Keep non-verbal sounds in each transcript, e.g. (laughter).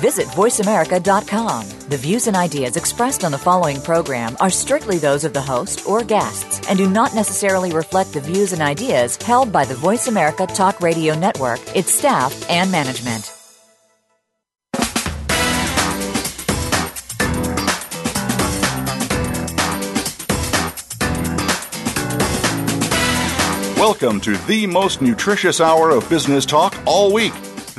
Visit VoiceAmerica.com. The views and ideas expressed on the following program are strictly those of the host or guests and do not necessarily reflect the views and ideas held by the Voice America Talk Radio Network, its staff, and management. Welcome to the most nutritious hour of business talk all week.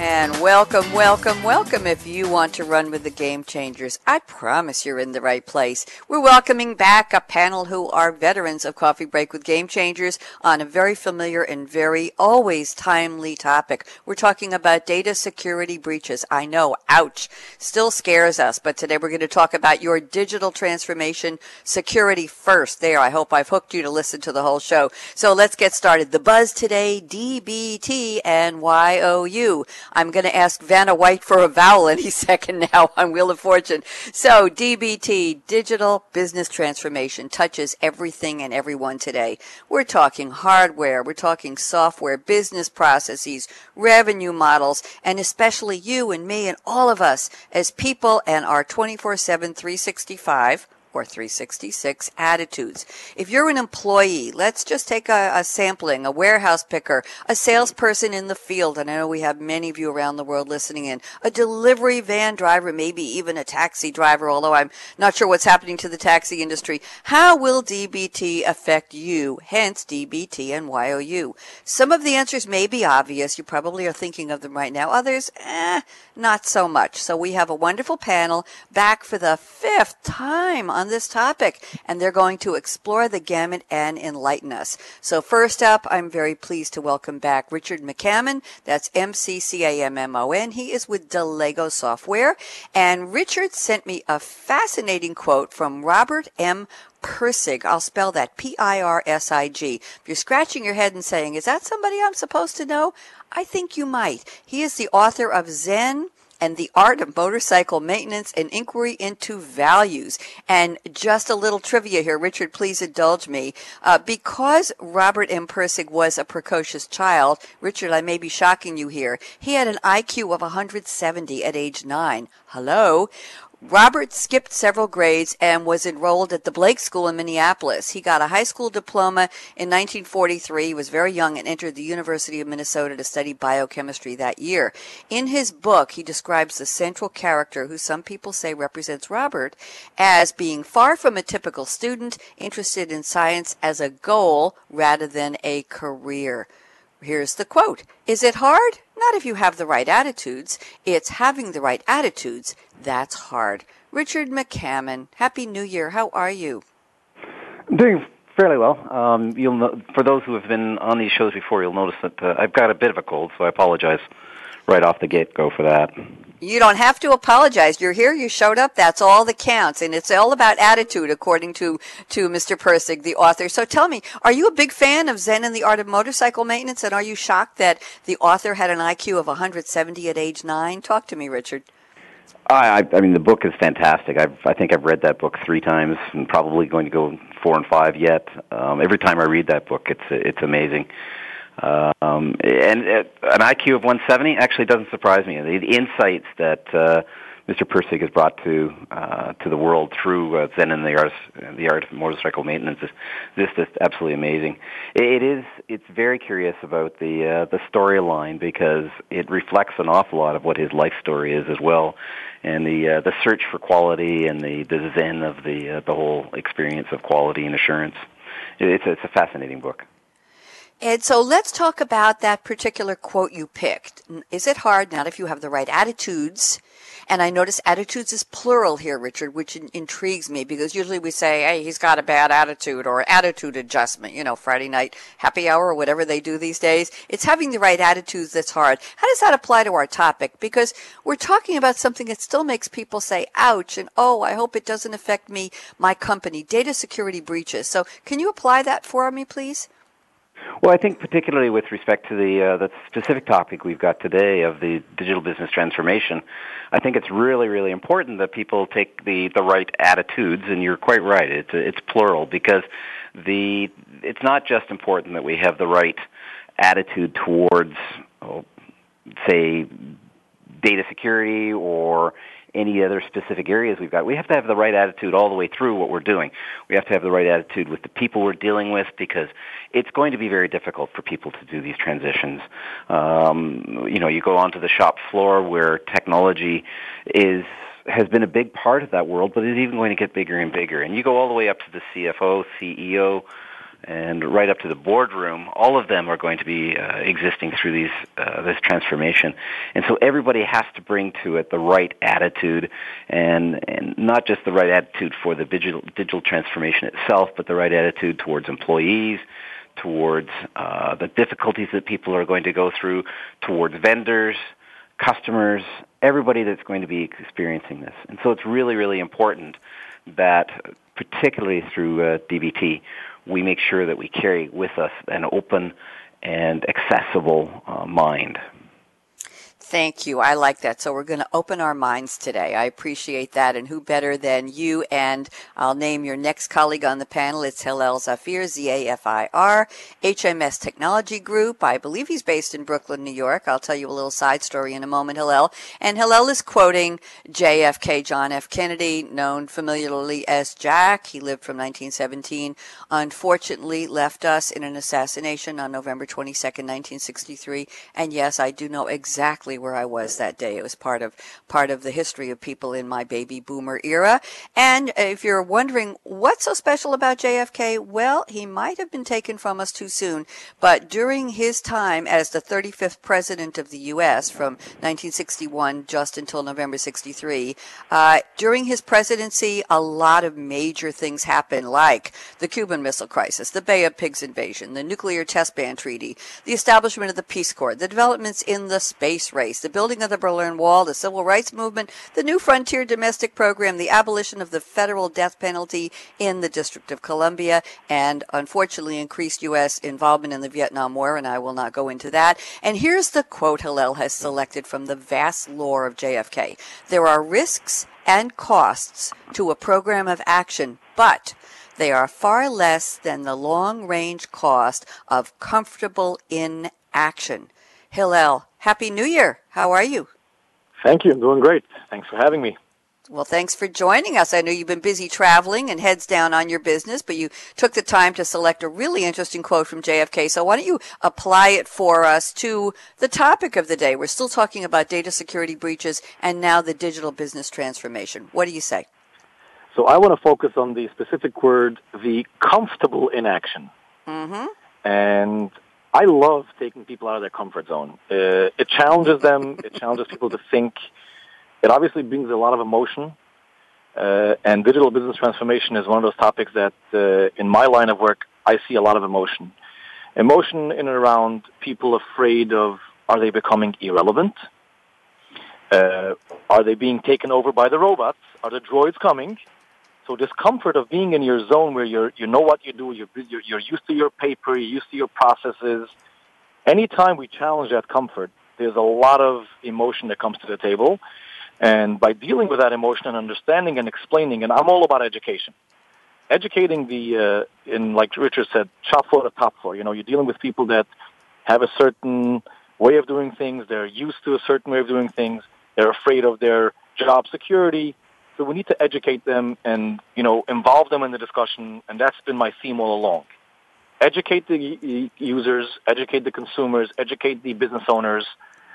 And welcome, welcome, welcome if you want to run with the game changers. I promise you're in the right place. We're welcoming back a panel who are veterans of Coffee Break with Game Changers on a very familiar and very always timely topic. We're talking about data security breaches. I know, ouch, still scares us, but today we're going to talk about your digital transformation security first. There, I hope I've hooked you to listen to the whole show. So let's get started. The buzz today, DBT and YOU. I'm going to ask Vanna White for a vowel any (laughs) second now on Wheel of Fortune. So DBT, digital business transformation, touches everything and everyone today. We're talking hardware, we're talking software, business processes, revenue models, and especially you and me and all of us as people and our 24-7, 365 or 366 attitudes. If you're an employee, let's just take a, a, sampling, a warehouse picker, a salesperson in the field, and I know we have many of you around the world listening in, a delivery van driver, maybe even a taxi driver, although I'm not sure what's happening to the taxi industry. How will DBT affect you? Hence DBT and YOU. Some of the answers may be obvious. You probably are thinking of them right now. Others, eh, not so much. So we have a wonderful panel back for the fifth time on this topic, and they're going to explore the gamut and enlighten us. So first up, I'm very pleased to welcome back Richard McCammon. That's M-C-C-A-M-M-O-N. He is with Delego Software, and Richard sent me a fascinating quote from Robert M. Pirsig. I'll spell that P-I-R-S-I-G. If you're scratching your head and saying, is that somebody I'm supposed to know? I think you might. He is the author of Zen, and the art of motorcycle maintenance and inquiry into values. And just a little trivia here, Richard, please indulge me. Uh, because Robert M. Pirsig was a precocious child, Richard, I may be shocking you here. He had an IQ of 170 at age nine. Hello. Robert skipped several grades and was enrolled at the Blake School in Minneapolis. He got a high school diploma in 1943. He was very young and entered the University of Minnesota to study biochemistry that year. In his book, he describes the central character, who some people say represents Robert, as being far from a typical student, interested in science as a goal rather than a career. Here's the quote. Is it hard? Not if you have the right attitudes. It's having the right attitudes that's hard. Richard McCammon, Happy New Year. How are you? I'm doing fairly well. Um, you'll know, for those who have been on these shows before, you'll notice that uh, I've got a bit of a cold, so I apologize right off the get go for that. You don't have to apologize. You're here. You showed up. That's all that counts, and it's all about attitude, according to to Mr. Pirsig, the author. So tell me, are you a big fan of Zen and the Art of Motorcycle Maintenance, and are you shocked that the author had an IQ of 170 at age nine? Talk to me, Richard. I, I mean, the book is fantastic. I've, I think I've read that book three times, and probably going to go four and five yet. Um, every time I read that book, it's it's amazing. Um, and it, an IQ of 170 actually doesn't surprise me. The, the insights that uh, Mr. Pirsig has brought to uh, to the world through uh, Zen and the art the art of motorcycle maintenance is this is absolutely amazing. It is it's very curious about the uh, the storyline because it reflects an awful lot of what his life story is as well, and the uh, the search for quality and the the Zen of the uh, the whole experience of quality and assurance. It's a, it's a fascinating book. And so let's talk about that particular quote you picked. Is it hard, not if you have the right attitudes, and I notice attitudes is plural here, Richard, which in- intrigues me because usually we say, hey, he's got a bad attitude or attitude adjustment, you know, Friday night happy hour or whatever they do these days. It's having the right attitudes that's hard. How does that apply to our topic? Because we're talking about something that still makes people say, ouch, and oh, I hope it doesn't affect me, my company, data security breaches. So can you apply that for me, please? Well, I think particularly with respect to the uh, the specific topic we've got today of the digital business transformation, I think it's really really important that people take the the right attitudes. And you're quite right; it's it's plural because the it's not just important that we have the right attitude towards, oh, say, data security or any other specific areas we've got. We have to have the right attitude all the way through what we're doing. We have to have the right attitude with the people we're dealing with because it's going to be very difficult for people to do these transitions. Um, you know, you go onto the shop floor where technology is has been a big part of that world, but is even going to get bigger and bigger. And you go all the way up to the CFO, CEO, and right up to the boardroom, all of them are going to be uh, existing through these uh, this transformation, and so everybody has to bring to it the right attitude, and and not just the right attitude for the digital digital transformation itself, but the right attitude towards employees, towards uh, the difficulties that people are going to go through, towards vendors, customers, everybody that's going to be experiencing this, and so it's really really important that particularly through uh, DBT we make sure that we carry with us an open and accessible uh, mind. Thank you. I like that. So we're going to open our minds today. I appreciate that. And who better than you? And I'll name your next colleague on the panel. It's Hillel Zafir, Z-A-F-I-R, HMS Technology Group. I believe he's based in Brooklyn, New York. I'll tell you a little side story in a moment, Hillel. And Hillel is quoting JFK, John F. Kennedy, known familiarly as Jack. He lived from 1917. Unfortunately, left us in an assassination on November 22nd, 1963. And yes, I do know exactly where I was that day. It was part of part of the history of people in my baby boomer era. And if you're wondering what's so special about JFK, well, he might have been taken from us too soon, but during his time as the 35th president of the U.S. from 1961 just until November 63, uh, during his presidency, a lot of major things happened, like the Cuban Missile Crisis, the Bay of Pigs invasion, the Nuclear Test Ban Treaty, the establishment of the Peace Corps, the developments in the space race the building of the Berlin Wall, the civil rights movement, the New Frontier domestic program, the abolition of the federal death penalty in the District of Columbia, and unfortunately increased U.S. involvement in the Vietnam War, and I will not go into that. And here's the quote Hillel has selected from the vast lore of JFK. There are risks and costs to a program of action, but they are far less than the long range cost of comfortable inaction. Hillel, Happy New Year. How are you? Thank you. I'm doing great. Thanks for having me. Well, thanks for joining us. I know you've been busy traveling and heads down on your business, but you took the time to select a really interesting quote from JFK. So why don't you apply it for us to the topic of the day? We're still talking about data security breaches and now the digital business transformation. What do you say? So I want to focus on the specific word, the comfortable inaction. Mm-hmm. And I love taking people out of their comfort zone. Uh, it challenges them. it challenges people to think. It obviously brings a lot of emotion. Uh, and digital business transformation is one of those topics that, uh, in my line of work, I see a lot of emotion. Emotion in and around people afraid of are they becoming irrelevant? Uh, are they being taken over by the robots? Are the droids coming? So this comfort of being in your zone where you're, you know what you do, you're, you're, you're used to your paper, you're used to your processes. Anytime we challenge that comfort, there's a lot of emotion that comes to the table. And by dealing with that emotion and understanding and explaining, and I'm all about education. Educating the, uh, in like Richard said, shop floor to top floor. You know, you're dealing with people that have a certain way of doing things. They're used to a certain way of doing things. They're afraid of their job security. So we need to educate them and, you know, involve them in the discussion, and that's been my theme all along. Educate the users, educate the consumers, educate the business owners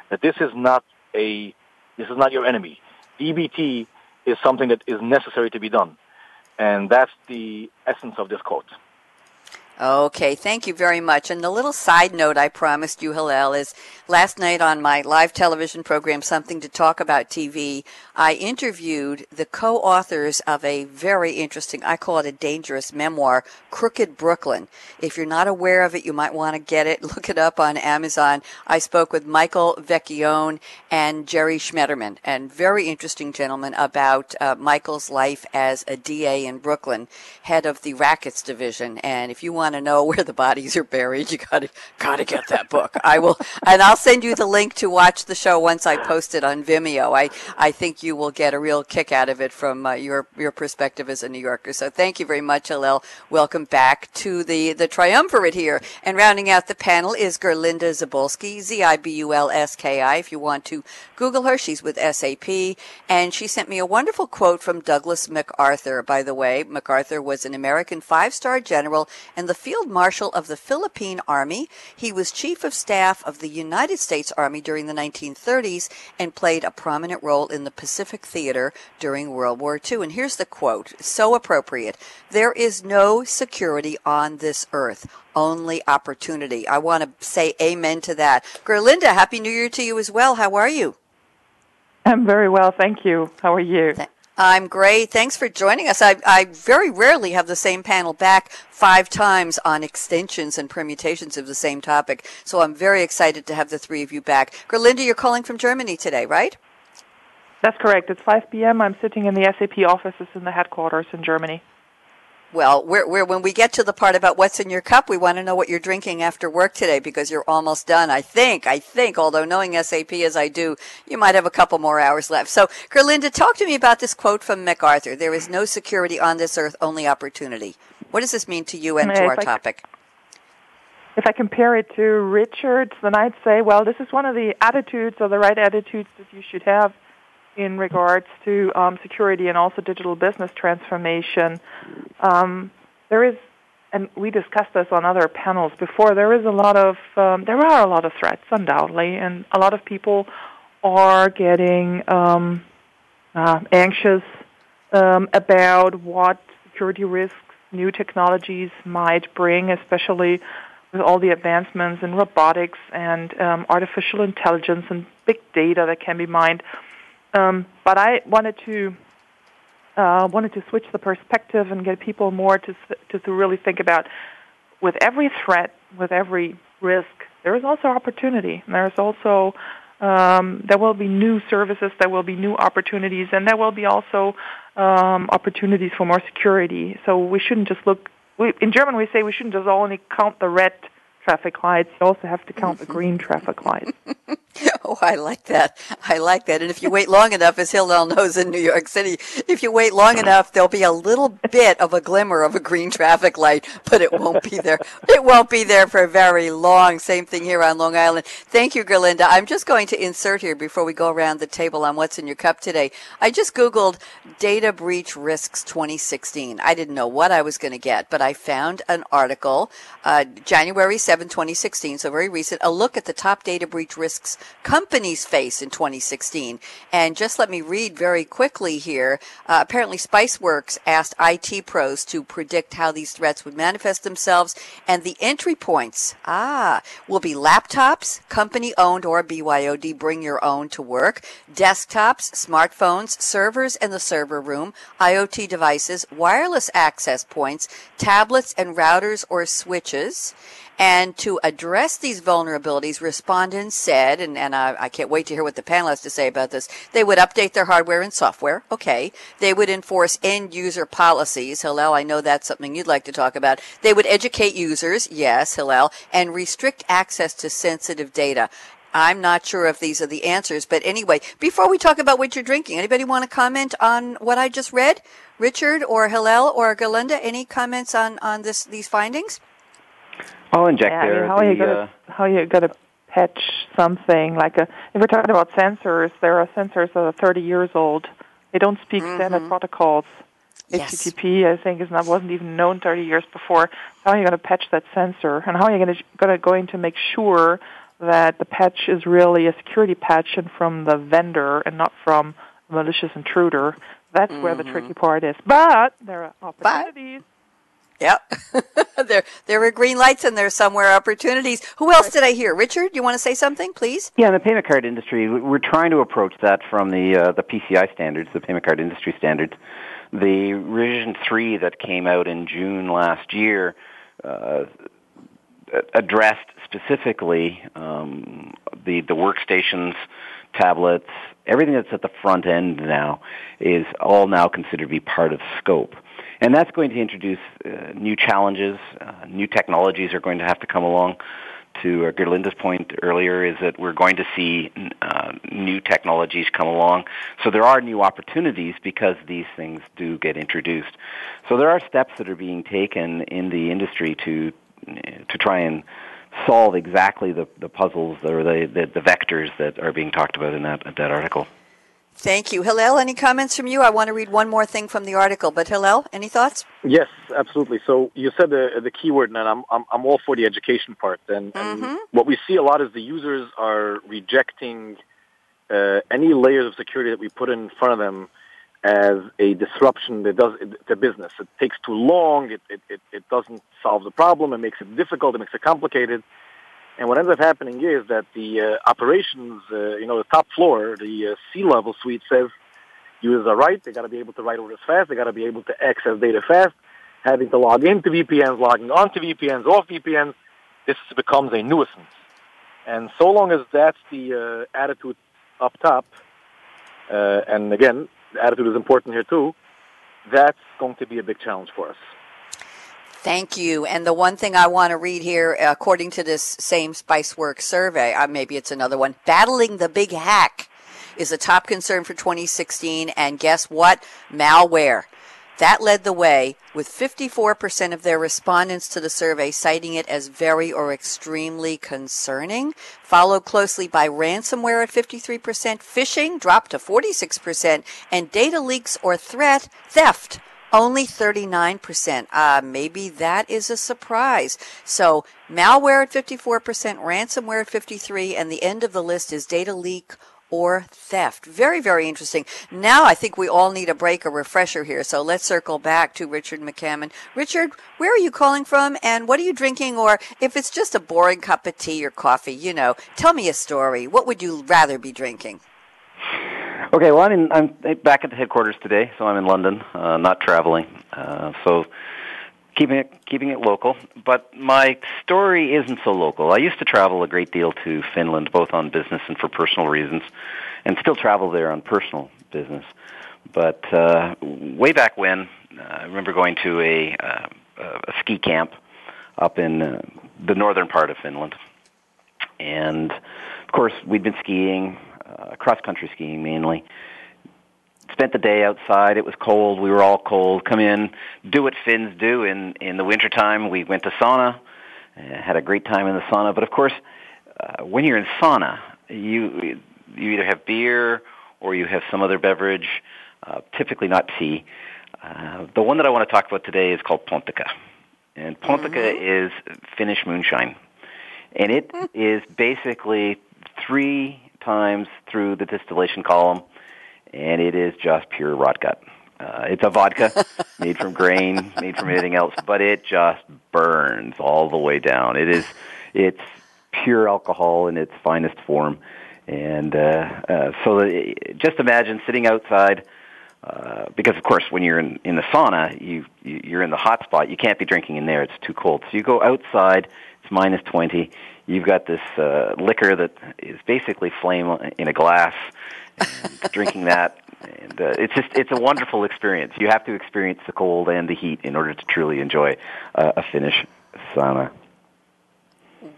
that this is not a, this is not your enemy. DBT is something that is necessary to be done. And that's the essence of this quote. Okay, thank you very much. And the little side note I promised you, Hillel, is last night on my live television program, Something to Talk About TV, I interviewed the co authors of a very interesting, I call it a dangerous memoir, Crooked Brooklyn. If you're not aware of it, you might want to get it. (laughs) Look it up on Amazon. I spoke with Michael Vecchione and Jerry Schmetterman, and very interesting gentlemen about uh, Michael's life as a DA in Brooklyn, head of the rackets division. And if you want want to know where the bodies are buried, you got to got to get that book. I will, and I'll send you the link to watch the show once I post it on Vimeo. I I think you will get a real kick out of it from uh, your your perspective as a New Yorker. So thank you very much, Hillel. Welcome back to the the triumvirate here. And rounding out the panel is Gerlinde Zibulski, Z I B U L S K I. If you want to Google her, she's with SAP, and she sent me a wonderful quote from Douglas MacArthur. By the way, MacArthur was an American five star general and the Field Marshal of the Philippine Army. He was Chief of Staff of the United States Army during the 1930s and played a prominent role in the Pacific Theater during World War II. And here's the quote, so appropriate. There is no security on this earth only opportunity. I want to say amen to that. Gerlinde, Happy New Year to you as well. How are you? I'm very well, thank you. How are you? I'm great. Thanks for joining us. I, I very rarely have the same panel back five times on extensions and permutations of the same topic. So I'm very excited to have the three of you back. Gerlinde, you're calling from Germany today, right? That's correct. It's 5 p.m. I'm sitting in the SAP offices in the headquarters in Germany. Well, we're, we're, when we get to the part about what's in your cup, we want to know what you're drinking after work today because you're almost done. I think, I think, although knowing SAP as I do, you might have a couple more hours left. So, Gerlinde, talk to me about this quote from MacArthur. There is no security on this earth, only opportunity. What does this mean to you and to our I, topic? If I compare it to Richard's, then I'd say, well, this is one of the attitudes or the right attitudes that you should have in regards to um, security and also digital business transformation. Um, there is, and we discussed this on other panels before. There is a lot of, um, there are a lot of threats, undoubtedly, and a lot of people are getting um, uh, anxious um, about what security risks new technologies might bring, especially with all the advancements in robotics and um, artificial intelligence and big data that can be mined. Um, but I wanted to uh, wanted to switch the perspective and get people more to, to to really think about with every threat, with every risk, there is also opportunity. And there's also um, there will be new services, there will be new opportunities, and there will be also um, opportunities for more security. So we shouldn't just look. We, in German, we say we shouldn't just only count the red traffic lights. You also have to count the green (laughs) traffic lights. (laughs) (laughs) oh, I like that. I like that. And if you wait long enough, as Hillel knows in New York City, if you wait long enough, there'll be a little bit of a glimmer of a green traffic light, but it won't be there. It won't be there for very long. Same thing here on Long Island. Thank you, Gerlinde. I'm just going to insert here before we go around the table on what's in your cup today. I just Googled data breach risks 2016. I didn't know what I was going to get, but I found an article, uh, January 7, 2016, so very recent, a look at the top data breach risks companies face in 2016. And just let me read very quickly here. Uh, apparently, Spiceworks asked IT pros to predict how these threats would manifest themselves, and the entry points, ah, will be laptops, company owned or BYOD, bring your own to work, desktops, smartphones, servers and the server room, IoT devices, wireless access points, tablets and routers or switches. And to address these vulnerabilities, respondents said, and, and I, I, can't wait to hear what the panel has to say about this, they would update their hardware and software. Okay. They would enforce end user policies. Hillel, I know that's something you'd like to talk about. They would educate users. Yes, Hillel. And restrict access to sensitive data. I'm not sure if these are the answers, but anyway, before we talk about what you're drinking, anybody want to comment on what I just read? Richard or Hillel or Gerlinde, any comments on, on this, these findings? I'll inject yeah, there. I mean, how, the, are you gonna, uh, how are you going to patch something like a? If we're talking about sensors, there are sensors that are 30 years old. They don't speak mm-hmm. standard protocols. Yes. HTTP, I think, is not wasn't even known 30 years before. How are you going to patch that sensor, and how are you going to going to going to make sure that the patch is really a security patch and from the vendor and not from a malicious intruder? That's mm-hmm. where the mm-hmm. tricky part is. But there are opportunities. But Yep. (laughs) there, there are green lights and there's somewhere opportunities. Who else did I hear? Richard, you want to say something, please? Yeah, in the payment card industry, we're trying to approach that from the uh, the PCI standards, the payment card industry standards. The revision three that came out in June last year uh, addressed specifically um, the the workstations, tablets, everything that's at the front end now is all now considered to be part of scope. And that's going to introduce uh, new challenges. Uh, new technologies are going to have to come along. To uh, Gerlinde's point earlier, is that we're going to see uh, new technologies come along. So there are new opportunities because these things do get introduced. So there are steps that are being taken in the industry to to try and solve exactly the, the puzzles or the, the, the vectors that are being talked about in that that article. Thank you. Hillel, any comments from you? I want to read one more thing from the article, but Hillel, any thoughts? Yes, absolutely. So you said the the keyword, and I'm I'm, I'm all for the education part. And, mm-hmm. and, what we see a lot is the users are rejecting uh, any layers of security that we put in front of them as a disruption that does the business. It takes too long. It, it it it doesn't solve the problem. It makes it difficult. It makes it complicated. And what ends up happening is that the uh, operations, uh, you know, the top floor, the uh, C-level suite says users are right. They got to be able to write orders fast. They got to be able to access data fast. Having to log into VPNs, logging onto VPNs, off VPNs, this becomes a nuisance. And so long as that's the uh, attitude up top, uh, and again, the attitude is important here too, that's going to be a big challenge for us. Thank you. And the one thing I want to read here, according to this same Spiceworks survey, uh, maybe it's another one, battling the big hack is a top concern for 2016. And guess what? Malware. That led the way with 54% of their respondents to the survey citing it as very or extremely concerning, followed closely by ransomware at 53%, phishing dropped to 46%, and data leaks or threat theft only 39%. Uh, maybe that is a surprise. So malware at 54%, ransomware at 53, and the end of the list is data leak or theft. Very, very interesting. Now I think we all need a break, a refresher here. So let's circle back to Richard McCammon. Richard, where are you calling from and what are you drinking? Or if it's just a boring cup of tea or coffee, you know, tell me a story. What would you rather be drinking? Okay, well, I'm, in, I'm back at the headquarters today, so I'm in London, uh, not traveling. Uh, so keeping it keeping it local. But my story isn't so local. I used to travel a great deal to Finland, both on business and for personal reasons, and still travel there on personal business. But uh, way back when, uh, I remember going to a, uh, a ski camp up in uh, the northern part of Finland, and of course we'd been skiing cross country skiing mainly. Spent the day outside. It was cold. We were all cold. Come in, do what Finns do in in the wintertime. We went to sauna, uh, had a great time in the sauna. But of course, uh, when you're in sauna, you you either have beer or you have some other beverage, uh, typically not tea. Uh, the one that I want to talk about today is called Pontikka. And Pontikka mm-hmm. is Finnish moonshine. And it mm. basically three times through the distillation column, and it is just pure rot gut. Uh, it's a vodka (laughs) made from grain, made from anything else, but it just burns all the way down. It is, it's pure alcohol in its finest form, and uh, uh, so the, just imagine sitting outside. Uh, because of course, when you're in, in the sauna, you, you you're in the hot spot. You can't be drinking in there; it's too cold. So you go outside. It's minus twenty you've got this uh, liquor that is basically flame in a glass, (laughs) drinking that. And uh, it's just it's a wonderful experience. You have to experience the cold and the heat in order to truly enjoy uh, a Finnish sauna.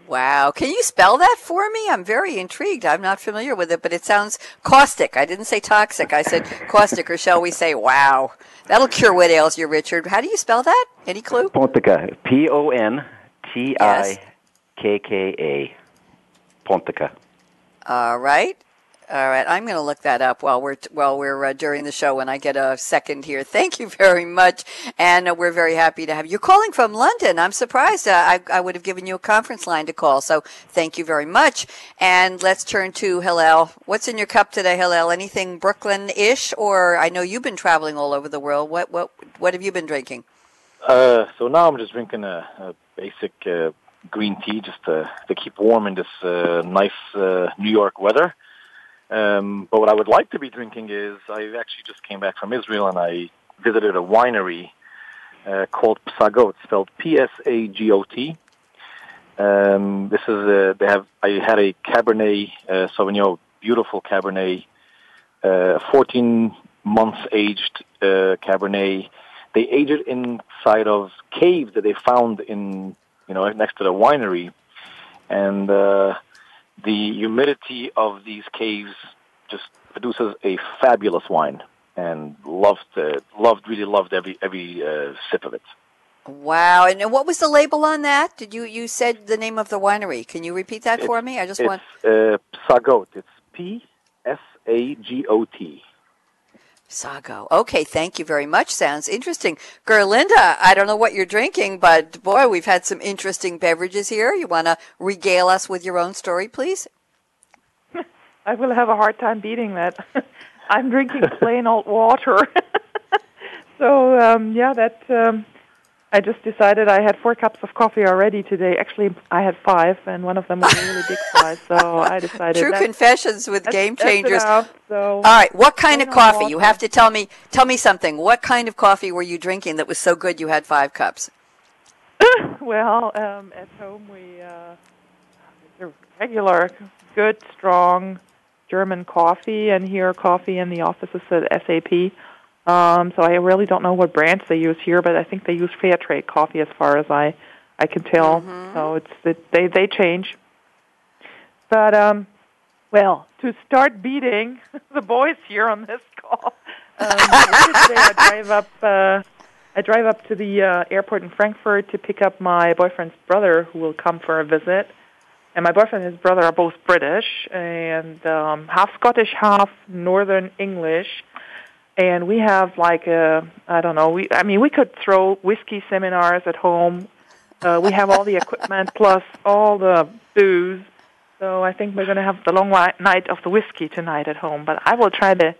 Wow. Can you spell that for me? I'm very intrigued. I'm not familiar with it, but it sounds caustic. I didn't say toxic. I said (laughs) caustic, or shall we say wow? That'll cure what ails you, Richard. How do you spell that? Any clue? Pontikka. P O N T I KKA, Pontikka. All right. All right, I'm going to look that up while we're while we're uh, during the show when I get a second here. Thank you very much, and uh, we're very happy to have you You're calling from London. I'm surprised. Uh, I, I would have given you a conference line to call, so thank you very much. And let's turn to Hillel. What's in your cup today, Hillel? Anything Brooklyn-ish, or I know you've been traveling all over the world. What what what have you been drinking? Uh, so now I'm just drinking a, a basic uh, green tea just to, to keep warm in this uh, nice uh, New York weather. Um, but what I would like to be drinking is I actually just came back from Israel and I visited a winery uh, called Psagot, spelled P-S-A-G-O-T. Um, this is a, they have. I had a Cabernet uh, Sauvignon, beautiful Cabernet, uh, 14 months aged uh, Cabernet. They age it inside of caves that they found in, you know, next to the winery, and uh, the humidity of these caves just produces a fabulous wine. And loved, uh, loved, really loved every every uh, sip of it. Wow! And what was the label on that? Did you you said the name of the winery? Can you repeat that for me? I just it's, want. Uh, Psagot. It's P S A G O T. Sago. Okay, thank you very much. Sounds interesting. Gerlinde, I don't know what you're drinking, but boy, we've had some interesting beverages here. You want to regale us with your own story, please? (laughs) I will have a hard time beating that. (laughs) I'm drinking plain old water. (laughs) so um, yeah, that um, I just decided I had four cups of coffee already today. Actually, I had five, and one of them was a really big (laughs) size. So I decided. True confessions with game changers. Enough, so All right, what kind of coffee? old You have to tell me. Tell me something. What kind of coffee were you drinking that was so good you had five cups? (laughs) well, um, at home we uh, regular, good, strong German coffee, and here coffee in the office is at SAP. Um, so I really don't know what brands they use here, but I think they use fair trade coffee as far as I I can tell. So it's it, they they change. But um, well, to start beating (laughs) the boys here on this call, um, (laughs) I drive up. Uh, I drive up to the uh, airport in Frankfurt to pick up my boyfriend's brother, who will come for a visit. And my boyfriend and his brother are both British and um, half Scottish, half Northern English. And we have like a, I don't know, we, I mean, we could throw whiskey seminars at home. Uh, we have all the equipment (laughs) plus all the booze. So I think we're going to have the long night of the whiskey tonight at home. But I will try to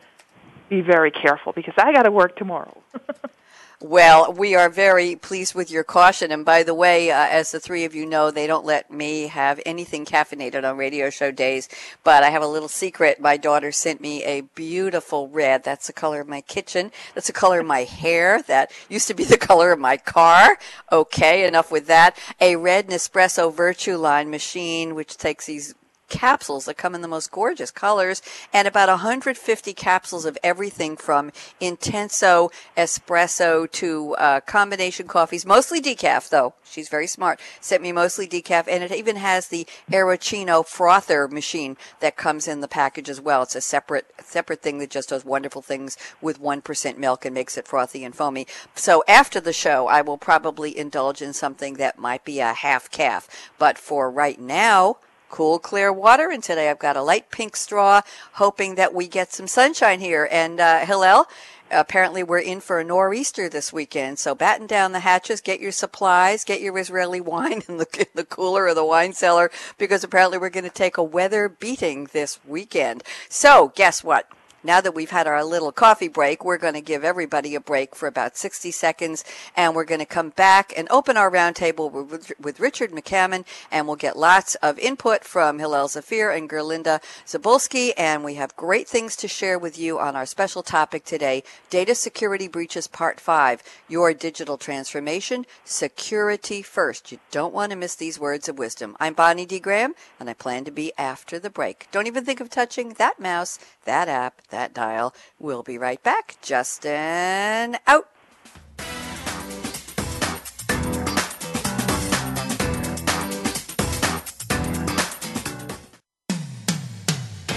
be very careful because I got to work tomorrow. (laughs) Well, we are very pleased with your caution. And by the way, uh, as the three of you know, they don't let me have anything caffeinated on radio show days. But I have a little secret. My daughter sent me a beautiful red. That's the color of my kitchen. That's the color of my hair. That used to be the (laughs) color of my car. Okay, enough with that. A red Nespresso Vertuo Line machine, which takes these capsules that come in the most gorgeous colors and about 150 capsules of everything from intenso espresso to uh, combination coffees mostly decaf though. She's very smart. Sent me mostly decaf and it even has the Aeroccino frother machine that comes in the package as well. It's a separate separate thing that just does wonderful things with 1% milk and makes it frothy and foamy. So after the show I will probably indulge in something that might be a half calf. But for right now cool, clear water. And today I've got a light pink straw, hoping that we get some sunshine here. And uh, Hillel, apparently we're in for a nor'easter this weekend. So batten down the hatches, get your supplies, get your Israeli wine in the, in the cooler or the wine cellar, because apparently we're going to take a weather beating this weekend. So guess what? Now that we've had our little coffee break, we're going to give everybody a break for about 60 seconds and we're going to come back and open our roundtable with, with Richard McCammon and we'll get lots of input from Hillel Zafir and Gerlinde Zibulski and we have great things to share with you on our special topic today, Data Security Breaches Part 5, Your Digital Transformation, Security First. You don't want to miss these words of wisdom. I'm Bonnie D. Graham and I plan to be after the break. Don't even think of touching that mouse, that app, that dial. We'll be right back. Justin out.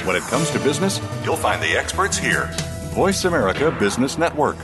When it comes to business, you'll find the experts here. Voice America Business Network.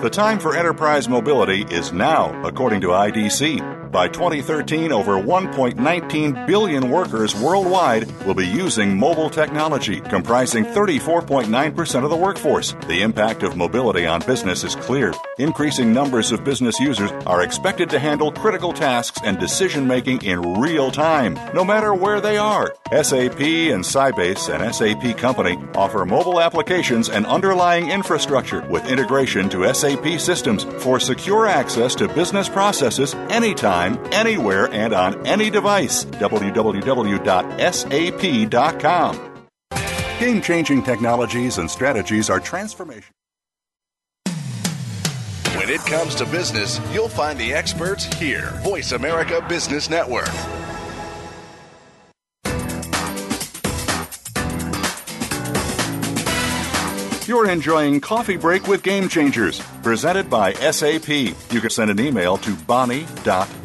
The time for enterprise mobility is now, according to IDC. By 2013, over 1.19 billion workers worldwide will be using mobile technology, comprising 34.9% of the workforce. The impact of mobility on business is clear. Increasing numbers of business users are expected to handle critical tasks and decision making in real time, no matter where they are. SAP and Sybase, an SAP company, offer mobile applications and underlying infrastructure with integration to SAP systems for secure access to business processes anytime, anywhere, and on any device. www.sap.com. Game changing technologies and strategies are transformation. When it comes to business, you'll find the experts here. Voice America Business Network. You're enjoying Coffee Break with Game Changers, presented by SAP. You can send an email to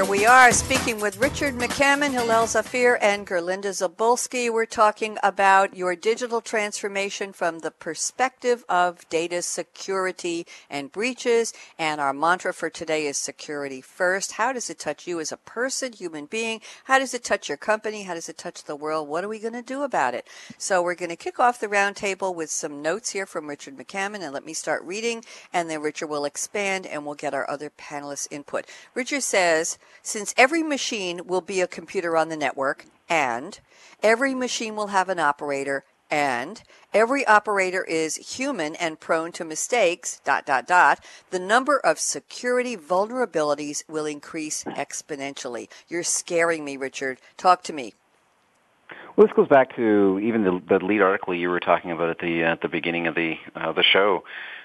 Here we are speaking with Richard McCammon, Hillel Zafir, and Gerlinde Zibulski. We're talking about your digital transformation from the perspective of data security and breaches. And our mantra for today is security first. How does it touch you as a person, human being? How does it touch your company? How does it touch the world? What are we going to do about it? So we're going to kick off the roundtable with some notes here from Richard McCammon. And let me start reading, and then Richard will expand, and we'll get our other panelists' input. Richard says, since every machine will be a computer on the network, and every machine will have an operator, and every operator is human and prone to mistakes, dot, dot, dot, the number of security vulnerabilities will increase exponentially. You're scaring me, Richard. Talk to me. Well, this goes back to even the, the lead article you were talking about at the at the beginning of the uh, the show,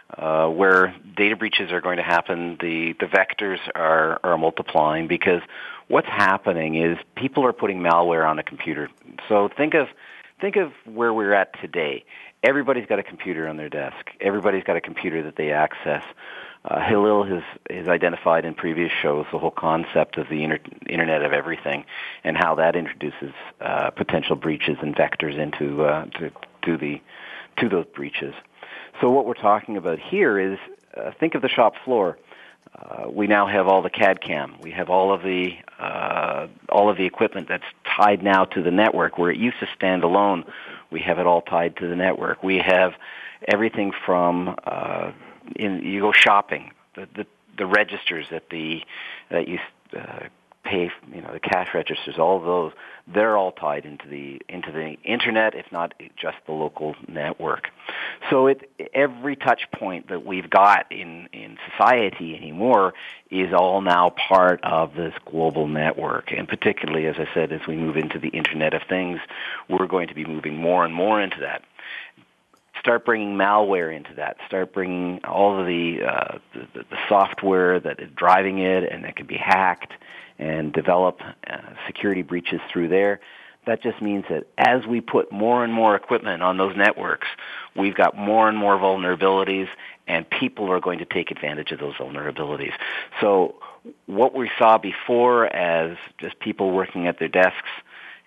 uh, where data breaches are going to happen. The the vectors are are multiplying because what's happening is people are putting malware on a computer. So think of think of where we're at today. Everybody's got a computer on their desk. Everybody's got a computer that they access. Uh, Hillel has, has identified in previous shows the whole concept of the inter- Internet of Everything and how that introduces uh, potential breaches and vectors into uh, to, to the to those breaches. So what we're talking about here is uh, think of the shop floor. Uh, we now have all the CAD CAM. We have all of the uh, all of the equipment that's tied now to the network. Where it used to stand alone, we have it all tied to the network. We have everything from uh, in you go shopping, the the, the registers that the that you uh, pay, you know, the cash registers, all of those, they're all tied into the into the internet, if not just the local network. So it every touch point that we've got in in society anymore is all now part of this global network. And particularly, as I said, as we move into the Internet of Things, we're going to be moving more and more into that start bringing malware into that. Start bringing all of the, uh, the, the software that is driving it and that can be hacked and develop uh, security breaches through there. That just means that as we put more and more equipment on those networks, we've got more and more vulnerabilities, and people are going to take advantage of those vulnerabilities. So what we saw before as just people working at their desks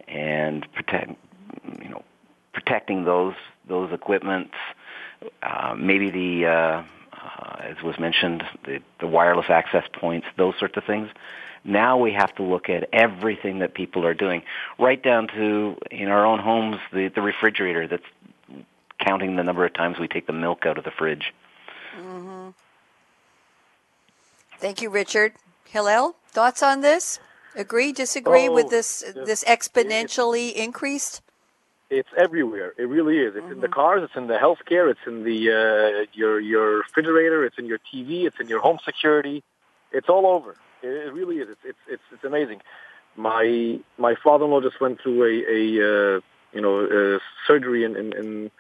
and protect, you know, protecting those those equipments, uh, maybe the uh, uh, as was mentioned, the, the wireless access points, those sorts of things. Now we have to look at everything that people are doing, right down to in our own homes the, the refrigerator that's counting the number of times we take the milk out of the fridge. Mm-hmm. Thank you, Richard. Hillel, thoughts on this? Agree, disagree oh, with this this exponentially increased? It's everywhere. It really is. It's mm-hmm. in the mm-hmm. cars. It's in the healthcare. It's in the uh, your your refrigerator. It's in your TV. It's in your home security. It's all over. It really is. It's it's it's, it's amazing. My my father-in-law just went through a a uh, you know a surgery in in, in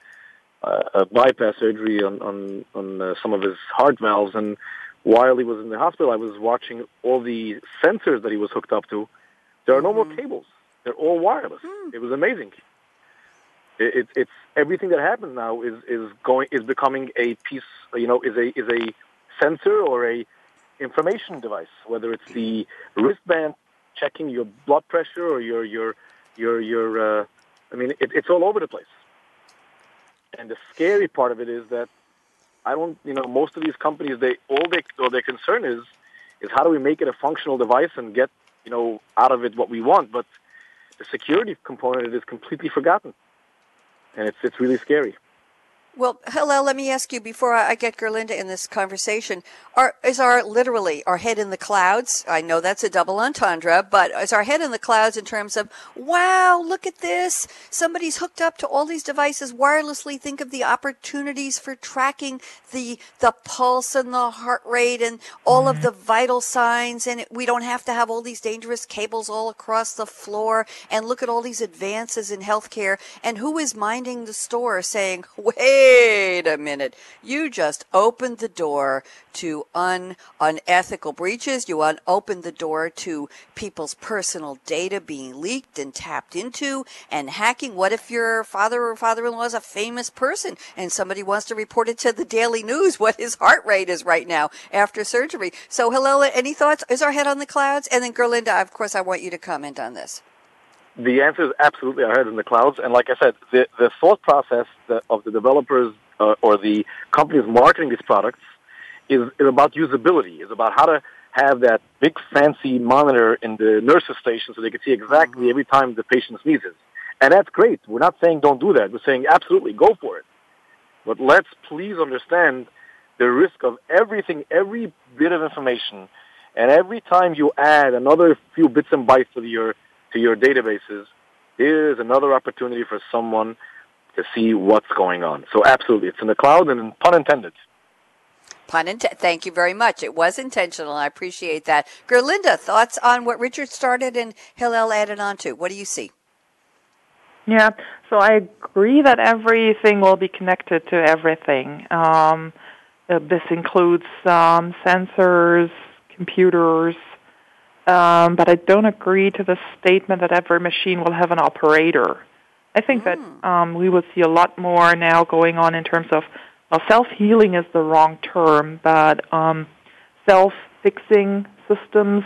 uh, a bypass surgery on on on uh, some of his heart valves, and while he was in the hospital, I was watching all the sensors that he was hooked up to. There are no mm-hmm. more cables. They're all wireless. Mm. It was amazing. It, it, it's everything that happens now is is going is becoming a piece. You know, is a is a sensor or a information device, whether it's the wristband checking your blood pressure or your your your your. Uh, I mean, it, it's all over the place. And the scary part of it is that I don't, you know, most of these companies, they all they or their concern is is how do we make it a functional device and get, you know, out of it what we want. But the security component is completely forgotten, and it's it's really scary. Well, Hillel, let me ask you before I get Gerlinde in this conversation. Are, is our literally our head in the clouds? I know that's a double entendre, but is our head in the clouds in terms of, wow, look at this. Somebody's hooked up to all these devices wirelessly. Think of the opportunities for tracking the, the pulse and the heart rate and all mm-hmm. of the vital signs. And we don't have to have all these dangerous cables all across the floor and look at all these advances in healthcare. And who is minding the store saying, wait, wait a minute. You just opened the door to un, unethical breaches. You un, opened the door to people's personal data being leaked and tapped into and hacking. What if your father or father-in-law is a famous person and somebody wants to report it to the Daily News what his heart rate is right now after surgery? So, Hillel, any thoughts? Is our head on the clouds? And then, Gerlinde, of course, I want you to comment on this. The answer is absolutely our head in the clouds. And like I said, the, the thought process of the developers uh, or the companies marketing these products is, is about usability, is about how to have that big fancy monitor in the nurse's station so they can see exactly mm-hmm. every time the patient sneezes. And that's great. We're not saying don't do that. We're saying absolutely go for it. But let's please understand the risk of everything, every bit of information, and every time you add another few bits and bytes to your to your databases, here's another opportunity for someone to see what's going on. So absolutely, it's in the cloud, and pun intended. Pun intended. Thank you very much. It was intentional. I appreciate that. Gerlinde, thoughts on what Richard started and Hillel added on to? What do you see? Yeah, so I agree that everything will be connected to everything. Um, uh, this includes um, sensors, computers, um, but I don't agree to the statement that every machine will have an operator. I think mm. that hmm. um, we will see a lot more now going on in terms of well, self-healing is the wrong term, but um, self-fixing systems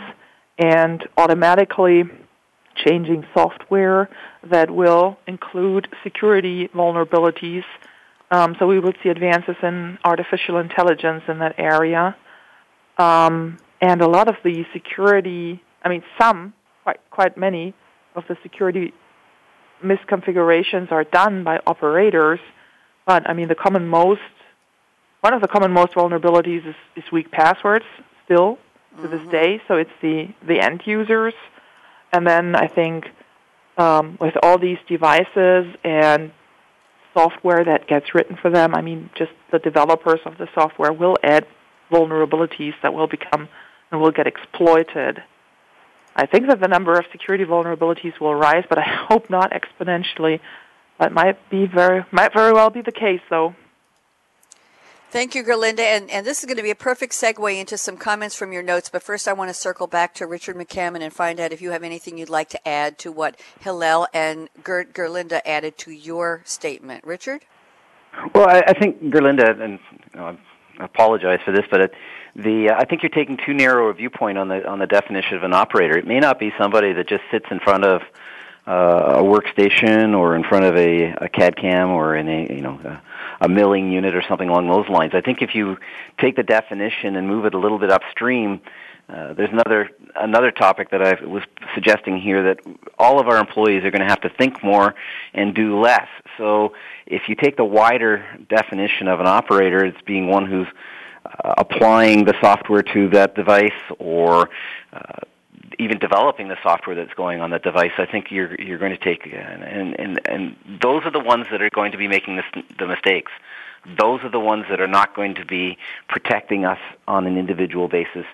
and automatically changing software that will include security vulnerabilities. Um, so we will see advances in artificial intelligence in that area. Um, and a lot of the security, I mean, some, quite, quite many of the security misconfigurations are done by operators, but I mean, the common most, one of the common most vulnerabilities is, is weak passwords still to mm-hmm. this day, so it's the, the end users. And then I think um, with all these devices and software that gets written for them, I mean, just the developers of the software will add vulnerabilities that will become and will get exploited. I think that the number of security vulnerabilities will rise, but I (laughs) hope not exponentially. That might be very might very well be the case, though. Thank you, Gerlinde. And, and this is going to be a perfect segue into some comments from your notes. But first, I want to circle back to Richard McCammon and find out if you have anything you'd like to add to what Hillel and Ger- Gerlinde added to your statement. Richard? Well, I, I think Gerlinde, and you know, I apologize for this, but it, the uh, I think you're taking too narrow a viewpoint on the on the definition of an operator. It may not be somebody that just sits in front of uh, a workstation or in front of a, a CAD CAM or in a you know a, a milling unit or something along those lines. I think if you take the definition and move it a little bit upstream, uh, there's another another topic that I was suggesting here that all of our employees are going to have to think more and do less. So if you take the wider definition of an operator, it's being one who's applying the software to that device or uh, even developing the software that's going on that device, I think you're you're going to take and and and those are the ones that are going to be making this, the mistakes. Those are the ones that are not going to be protecting us on an individual basis,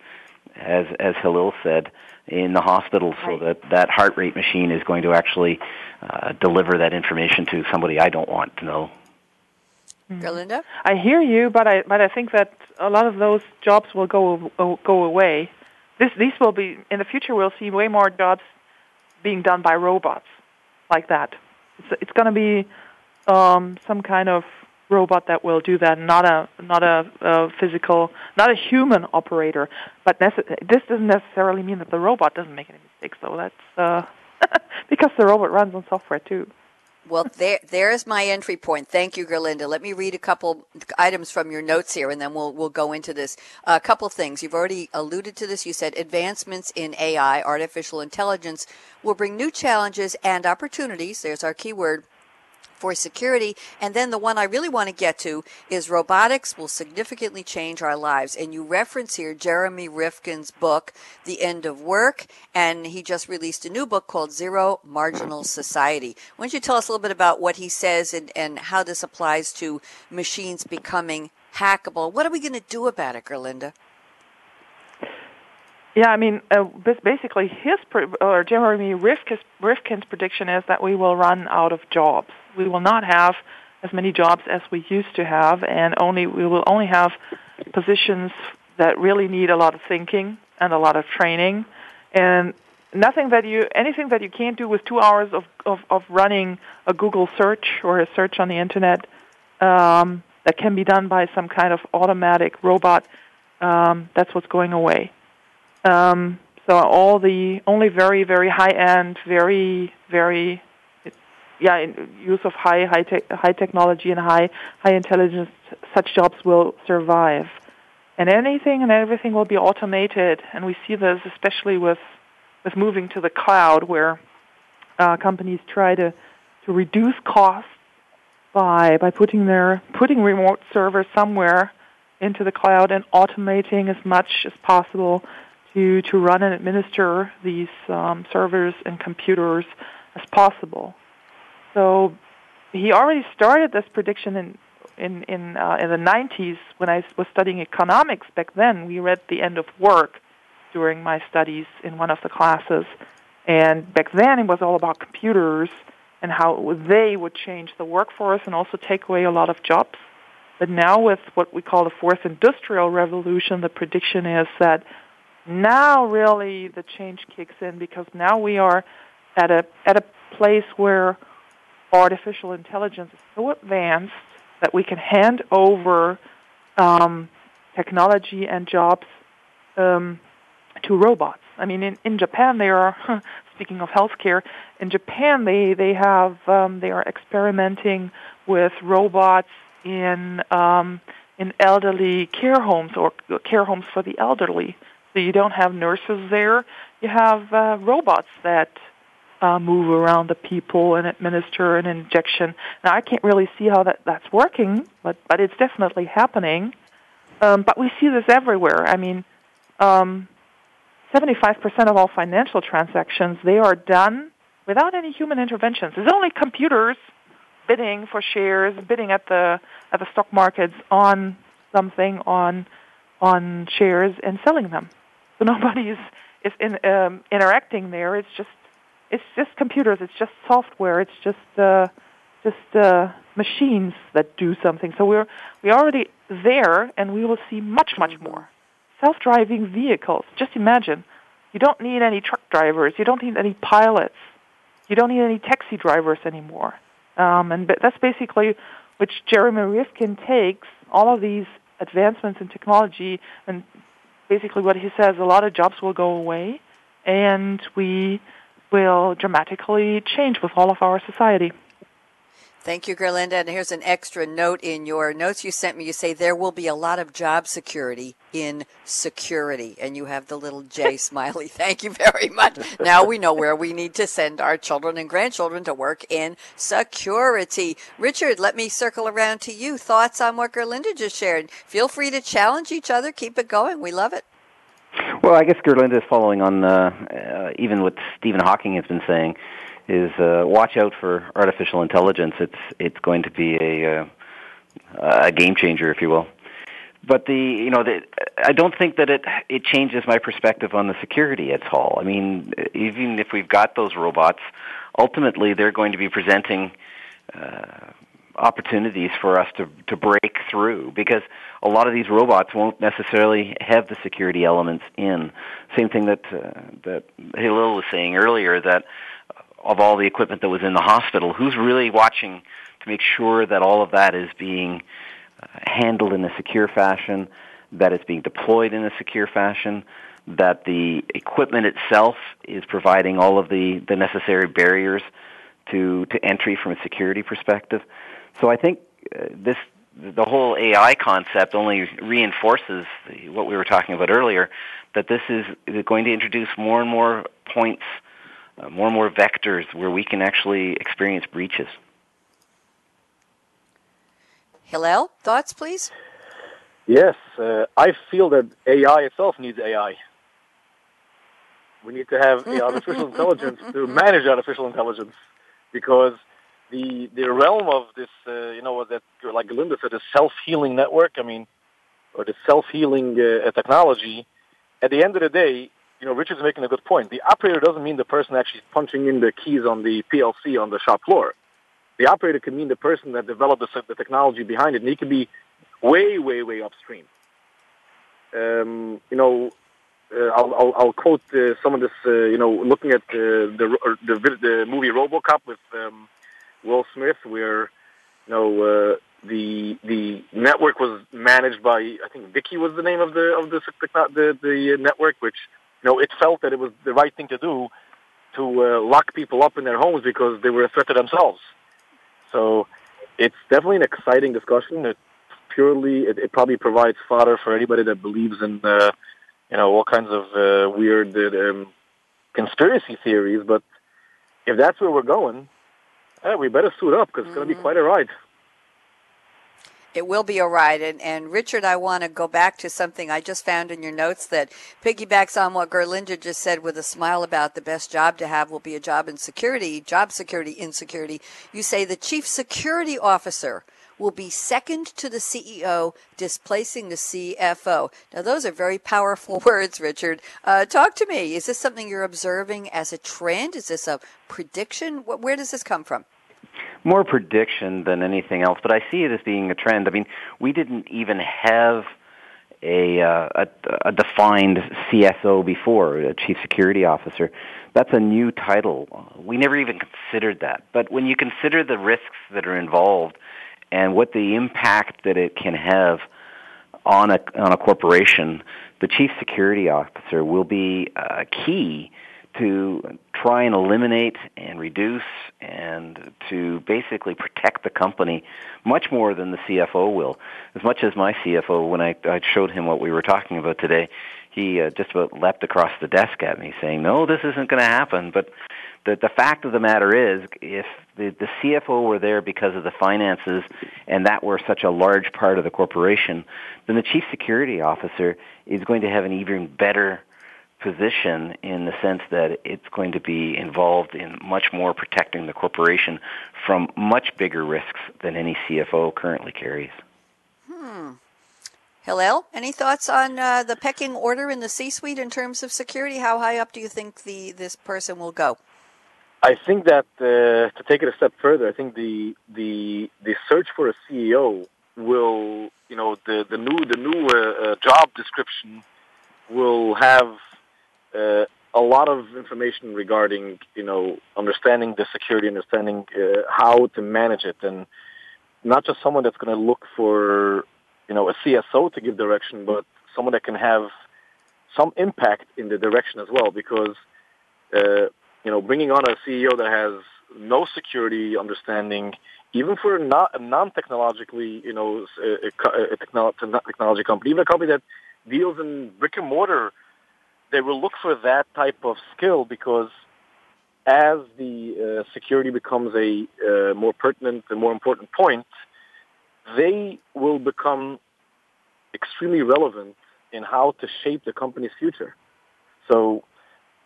as as Hillel said in the hospital, so right. that that heart rate machine is going to actually uh, deliver that information to somebody I don't want to know. Gerlinde? I hear you, but I but I think that a lot of those jobs will go go away. This these will be in the future. We'll see way more jobs being done by robots like that. It's it's going to be um, some kind of robot that will do that, not a not a, a physical, not a human operator. But nece- this doesn't necessarily mean that the robot doesn't make any mistakes, though. That's uh, (laughs) because the robot runs on software too. Well, there, there's my entry point. Thank you, Gerlinde. Let me read a couple items from your notes here, and then we'll we'll go into this. A couple things you've already alluded to. This, you said advancements in AI, artificial intelligence, will bring new challenges and opportunities. There's our keyword for security. And then the one I really want to get to is robotics will significantly change our lives. And you reference here Jeremy Rifkin's book, The End of Work, and he just released a new book called Zero Marginal Society. Why don't you tell us a little bit about what he says and, and how this applies to machines becoming hackable? What are we going to do about it, Gerlinde? Yeah, I mean, uh, basically, his or Jeremy Rifkin's, Rifkin's prediction is that we will run out of jobs we will not have as many jobs as we used to have, and only we will only have positions that really need a lot of thinking and a lot of training, and nothing that you anything that you can't do with two hours of of, of running a Google search or a search on the internet um, that can be done by some kind of automatic robot. Um, that's what's going away. Um, so all the only very very high end, very very yeah, use of high high te- high technology and high high intelligence, such jobs will survive, and anything and everything will be automated. And we see this especially with with moving to the cloud, where uh, companies try to to reduce costs by by putting their putting remote servers somewhere into the cloud and automating as much as possible to to run and administer these um, servers and computers as possible. So he already started this prediction in in in, uh, in the 90s when I was studying economics. Back then, we read The End of Work during my studies in one of the classes, and back then it was all about computers and how they would change the workforce and also take away a lot of jobs. But now, with what we call the fourth industrial revolution, the prediction is that now really the change kicks in because now we are at a at a place where artificial intelligence is so advanced that we can hand over um, technology and jobs um, to robots. I mean, in, in Japan, they are (laughs) speaking of healthcare. In Japan, they they have um, they are experimenting with robots in um, in elderly care homes or care homes for the elderly. So you don't have nurses there. You have uh, robots that uh, move around the people and administer an injection. Now, I can't really see how that, that's working, but, but it's definitely happening. Um, but we see this everywhere. I mean, um, 75% of all financial transactions, they are done without any human interventions. There's only computers bidding for shares, bidding at the, at the stock markets on something, on, on shares, and selling them. So (laughs) nobody is, is in, um, interacting there. It's just it's just computers. It's just software. It's just uh, just uh, machines that do something. So we're we already there, and we will see much much more self-driving vehicles. Just imagine, you don't need any truck drivers. You don't need any pilots. You don't need any taxi drivers anymore. Um, and that's basically which Jeremy Rifkin takes all of these advancements in technology and basically what he says a lot of jobs will go away and we will dramatically change with all of our society. Thank you, Gerlinde. And here's an extra note in your notes you sent me. You say there will be a lot of job security in security. And you have the little J (laughs) smiley. Thank you very much. Now we know where we need to send our children and grandchildren to work in security. Richard, let me circle around to you. Thoughts on what Gerlinde just shared? Feel free to challenge each other. Keep it going. We love it. Well, I guess Gerlinde is following on uh, uh, even what Stephen Hawking has been saying. Is uh, watch out for artificial intelligence. It's it's going to be a uh, a game changer, if you will. But the you know the, I don't think that it it changes my perspective on the security at all. I mean, even if we've got those robots, ultimately they're going to be presenting uh, opportunities for us to to break through because a lot of these robots won't necessarily have the security elements in. Same thing that uh, that Hillel was saying earlier that of all the equipment that was in the hospital, who's really watching to make sure that all of that is being uh, handled in a secure fashion, that it's being deployed in a secure fashion, that the equipment itself is providing all of the, the necessary barriers to to entry from a security perspective. So I think uh, this the whole AI concept only reinforces what we were talking about earlier, that this is going to introduce more and more points, uh, more and more vectors where we can actually experience breaches. Hillel, thoughts, please? Yes, uh, I feel that AI itself needs AI. We need to have (laughs) artificial intelligence to manage artificial intelligence because the the realm of this, uh, you know, that like Linda said, the self healing network. I mean, or the self healing uh, technology. At the end of the day, you know, Richard's making a good point. The operator doesn't mean the person actually punching in the keys on the PLC on the shop floor. The operator can mean the person that developed the, the technology behind it, and he can be way, way, way upstream. Um, you know, uh, I'll, I'll, I'll, quote uh, some of this. Uh, you know, looking at the the, the movie RoboCop with um, Will Smith, where you know uh, the the network was managed by I think Vicky was the name of the of the the, the network, which you know it felt that it was the right thing to do to uh, lock people up in their homes because they were a threat to themselves. So it's definitely an exciting discussion. It purely it, it probably provides fodder for anybody that believes in uh, you know all kinds of uh, weird um, conspiracy theories. But if that's where we're going, yeah, we better suit up because it's mm-hmm. going to be quite a ride. It will be a ride. And, and Richard, I want to go back to something I just found in your notes that piggybacks on what Gerlinde just said with a smile about the best job to have will be a job in security, job security insecurity. You say the chief security officer will be second to the CEO, displacing the CFO. Now, those are very powerful (laughs) words, Richard. Uh, talk to me. Is this something you're observing as a trend? Is this a prediction? Where does this come from? more prediction than anything else, but I see it as being a trend. I mean, we didn't even have a, uh, a, a defined CSO before, a chief security officer. That's a new title. We never even considered that. But when you consider the risks that are involved and what the impact that it can have on a on a corporation, the chief security officer will be uh, key to try and eliminate and reduce and to basically protect the company much more than the CFO will. As much as my CFO, when I, I showed him what we were talking about today, he uh, just about leapt across the desk at me saying, no, this isn't going to happen. But the, the fact of the matter is, if the, the CFO were there because of the finances and that were such a large part of the corporation, then the chief security officer is going to have an even better position in the sense that it's going to be involved in much more protecting the corporation from much bigger risks than any CFO currently carries. Hmm. Hillel, any thoughts on uh, the pecking order in the C-suite in terms of security? How high up do you think the this person will go? I think that uh, to take it a step further, I think the the the search for a CEO will, you know, the the new the new uh, uh job description will have uh, a lot of information regarding, you know, understanding the security, understanding uh, how to manage it, and not just someone that's going to look for, you know, a CSO to give direction, but someone that can have some impact in the direction as well. Because, uh, you know, bringing on a CEO that has no security understanding, even for not, a non-technologically, you know, a, a, a technology company, even a company that deals in brick and mortar they will look for that type of skill because as the uh, security becomes a uh, more pertinent and more important point, they will become extremely relevant in how to shape the company's future. So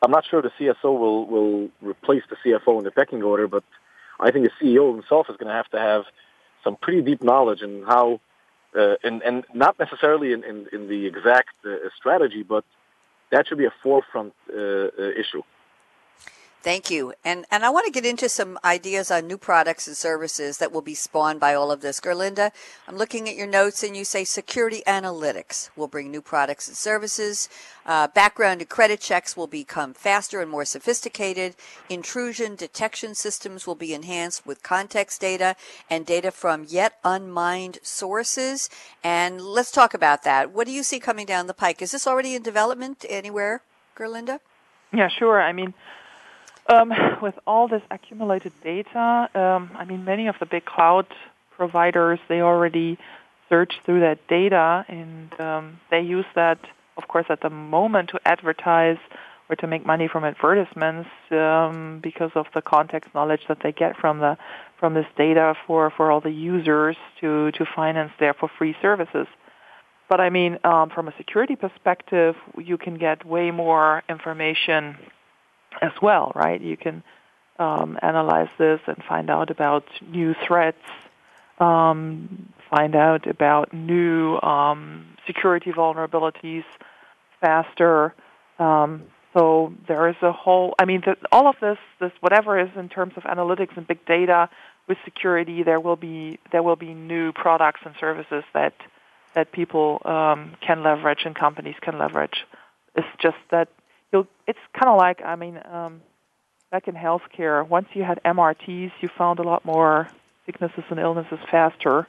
I'm not sure the CSO will, will replace the CFO in the pecking order, but I think the CEO himself is going to have to have some pretty deep knowledge in how, uh, and, and not necessarily in, in, in the exact uh, strategy, but that should be a forefront uh, uh, issue. Thank you. And and I want to get into some ideas on new products and services that will be spawned by all of this. Gerlinde, I'm looking at your notes and you say security analytics will bring new products and services. Uh, background and credit checks will become faster and more sophisticated. Intrusion detection systems will be enhanced with context data and data from yet unmined sources. And let's talk about that. What do you see coming down the pike? Is this already in development anywhere, Gerlinde? Yeah, sure. I mean, Um, with all this accumulated data, um, I mean, many of the big cloud providers they already search through that data, and um, they use that, of course, at the moment to advertise or to make money from advertisements um, because of the context knowledge that they get from the from this data for, for all the users to, to finance their for free services. But I mean, um, from a security perspective, you can get way more information as well, right? You can um, analyze this and find out about new threats, um, find out about new um, security vulnerabilities faster. Um, so there is a whole. I mean, the, all of this, this whatever is in terms of analytics and big data with security, there will be there will be new products and services that that people um, can leverage and companies can leverage. It's just that you'll. It's kind of like I mean, um, back in healthcare, once you had MRTs, you found a lot more sicknesses and illnesses faster,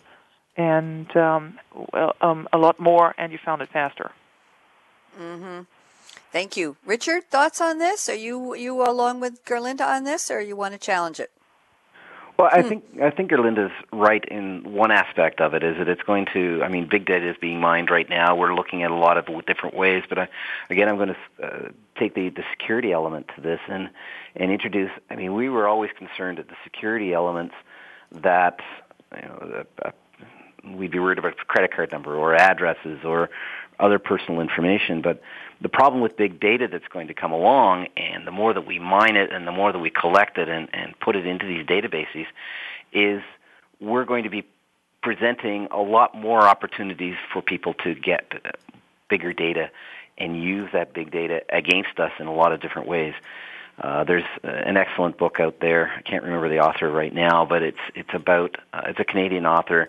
and um, well, um, a lot more, and you found it faster. Mm-hmm. Thank you, Richard. Thoughts on this? Are you you along with Gerlinde on this, or you want to challenge it? Well, I hmm. think I think Gerlinde's right in one aspect of it is that it's going to. I mean, big data is being mined right now. We're looking at a lot of different ways, but I, again, I'm going to uh, take the the security element to this and and introduce. I mean, we were always concerned at the security elements that you know, uh, we'd be worried about credit card number or addresses or other personal information. But the problem with big data that's going to come along, and the more that we mine it and the more that we collect it and, and put it into these databases, is we're going to be presenting a lot more opportunities for people to get bigger data and use that big data against us in a lot of different ways. Uh, there's an excellent book out there. I can't remember the author right now, but it's it's about uh, it's a Canadian author,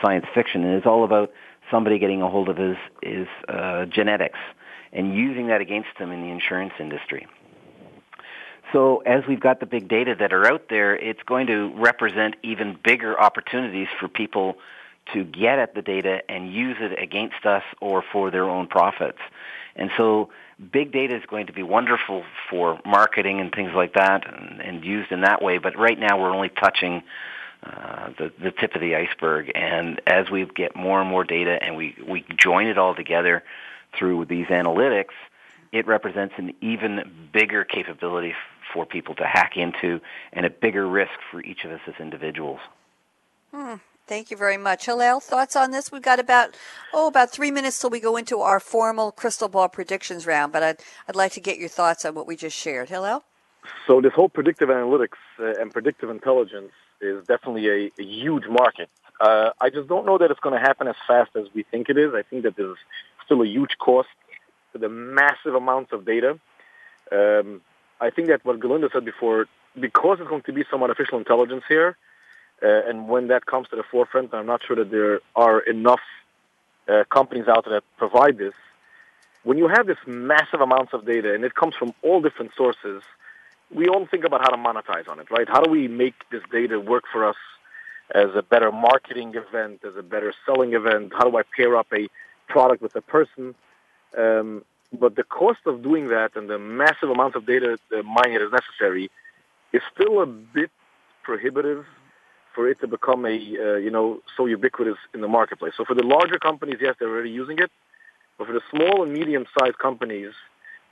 science fiction, and it's all about somebody getting a hold of his his uh, genetics and using that against them in the insurance industry. So as we've got the big data that are out there, it's going to represent even bigger opportunities for people to get at the data and use it against us or for their own profits. And so big data is going to be wonderful for marketing and things like that and, and used in that way, but right now we're only touching uh, the, the tip of the iceberg. And as we get more and more data and we, we join it all together, through these analytics, it represents an even bigger capability for people to hack into and a bigger risk for each of us as individuals. Hmm. Thank you very much. Hillel, thoughts on this? We've got about, oh, about three minutes till we go into our formal crystal ball predictions round, but I'd, I'd like to get your thoughts on what we just shared. Hillel? So this whole predictive analytics uh, and predictive intelligence is definitely a, a huge market. Uh, I just don't know that it's going to happen as fast as we think it is. I think that there's still a huge cost to the massive amounts of data. Um, I think that what Gerlinde said before, because it's going to be some artificial intelligence here, uh, and when that comes to the forefront, I'm not sure that there are enough uh, companies out there that provide this. When you have this massive amounts of data and it comes from all different sources, we all think about how to monetize on it, right? How do we make this data work for us as a better marketing event, as a better selling event? How do I pair up a product with a person. Um, but the cost of doing that and the massive amounts of data mining is necessary is still a bit prohibitive for it to become a uh, you know so ubiquitous in the marketplace. So for the larger companies, yes, they're already using it, but for the small and medium-sized companies,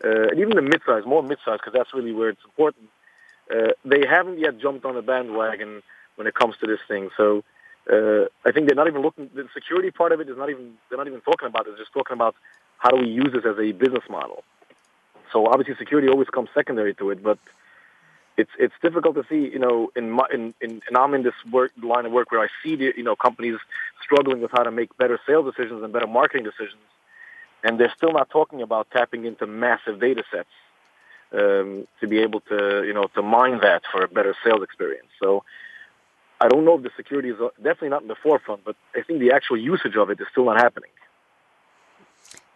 uh, and even the mid-sized, more mid-sized, because that's really where it's important, uh, they haven't yet jumped on the bandwagon when it comes to this thing. So uh, I think they're not even looking. The security part of it is not even they're not even talking about it. They're just talking about how do we use this as a business model. So obviously, security always comes secondary to it, but it's it's difficult to see. You know, in my in, in and I'm in this work line of work where I see the you know companies struggling with how to make better sales decisions and better marketing decisions, and they're still not talking about tapping into massive data sets um, to be able to you know to mine that for a better sales experience. So I don't know if the security is uh, definitely not in the forefront, but I think the actual usage of it is still not happening.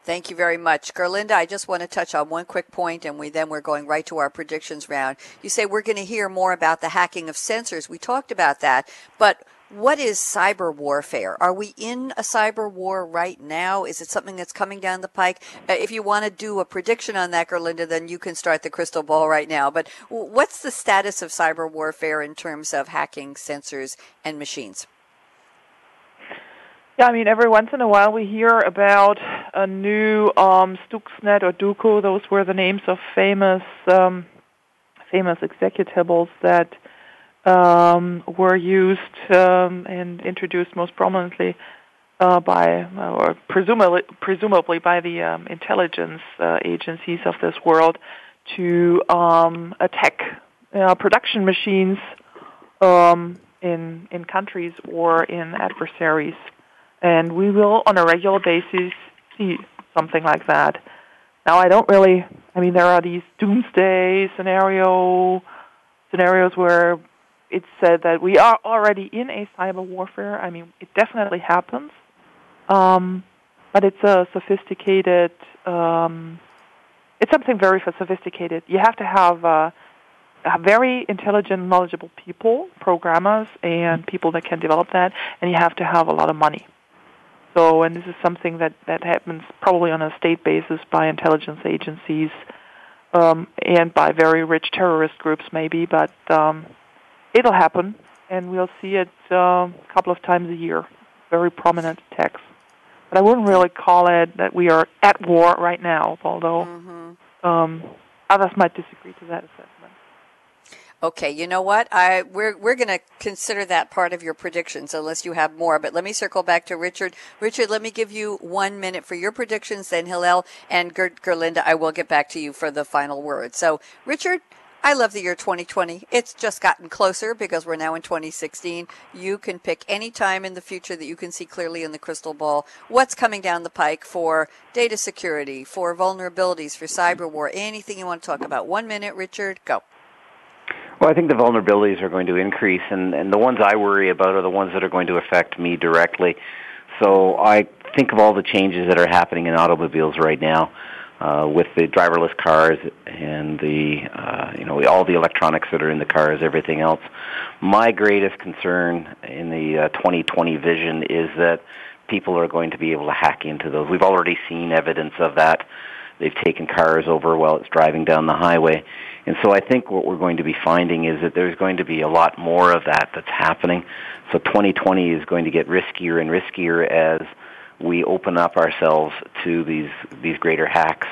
Thank you very much. Gerlinde, I just want to touch on one quick point and we then we're going right to our predictions round. You say we're going to hear more about the hacking of sensors. We talked about that, but what is cyber warfare? Are we in a cyber war right now? Is it something that's coming down the pike? Uh, if you want to do a prediction on that, Gerlinde, then you can start the crystal ball right now. But what's the status of cyber warfare in terms of hacking sensors and machines? Yeah, I mean, every once in a while we hear about a new um, Stuxnet or Duqu. Those were the names of famous um, famous executables that um, were used um, and introduced most prominently uh, by, or presumably, presumably by the um, intelligence uh, agencies of this world to um, attack uh, production machines um, in in countries or in adversaries, and we will on a regular basis see something like that. Now, I don't really. I mean, there are these doomsday scenario scenarios where it's said that we are already in a cyber warfare. I mean, it definitely happens, um, but it's a sophisticated. Um, it's something very sophisticated. You have to have uh, very intelligent, knowledgeable people, programmers, and people that can develop that, and you have to have a lot of money. So, and this is something that that happens probably on a state basis by intelligence agencies um, and by very rich terrorist groups, maybe. But um, it'll happen, and we'll see it uh, a couple of times a year. Very prominent attacks. But I wouldn't really call it that we are at war right now, although mm-hmm. um, others might disagree to that assessment. Okay, you know what? I we're we're going to consider that part of your predictions unless you have more. But let me circle back to Richard. Richard, let me give you one minute for your predictions. Then Hillel and Gert Gerlinde, I will get back to you for the final word. So, Richard, I love the year 2020. It's just gotten closer because we're now in 2016. You can pick any time in the future that you can see clearly in the crystal ball what's coming down the pike for data security, for vulnerabilities, for cyber war, anything you want to talk about. One minute, Richard, go. Well, I think the vulnerabilities are going to increase, and, and the ones I worry about are the ones that are going to affect me directly. So I think of all the changes that are happening in automobiles right now. Uh, with the driverless cars and the uh, you know all the electronics that are in the cars, everything else. My greatest concern in the uh, 2020 vision is that people are going to be able to hack into those. We've already seen evidence of that. They've taken cars over while it's driving down the highway. And so I think what we're going to be finding is that there's going to be a lot more of that that's happening. So 2020 is going to get riskier and riskier as we open up ourselves to these these greater hacks.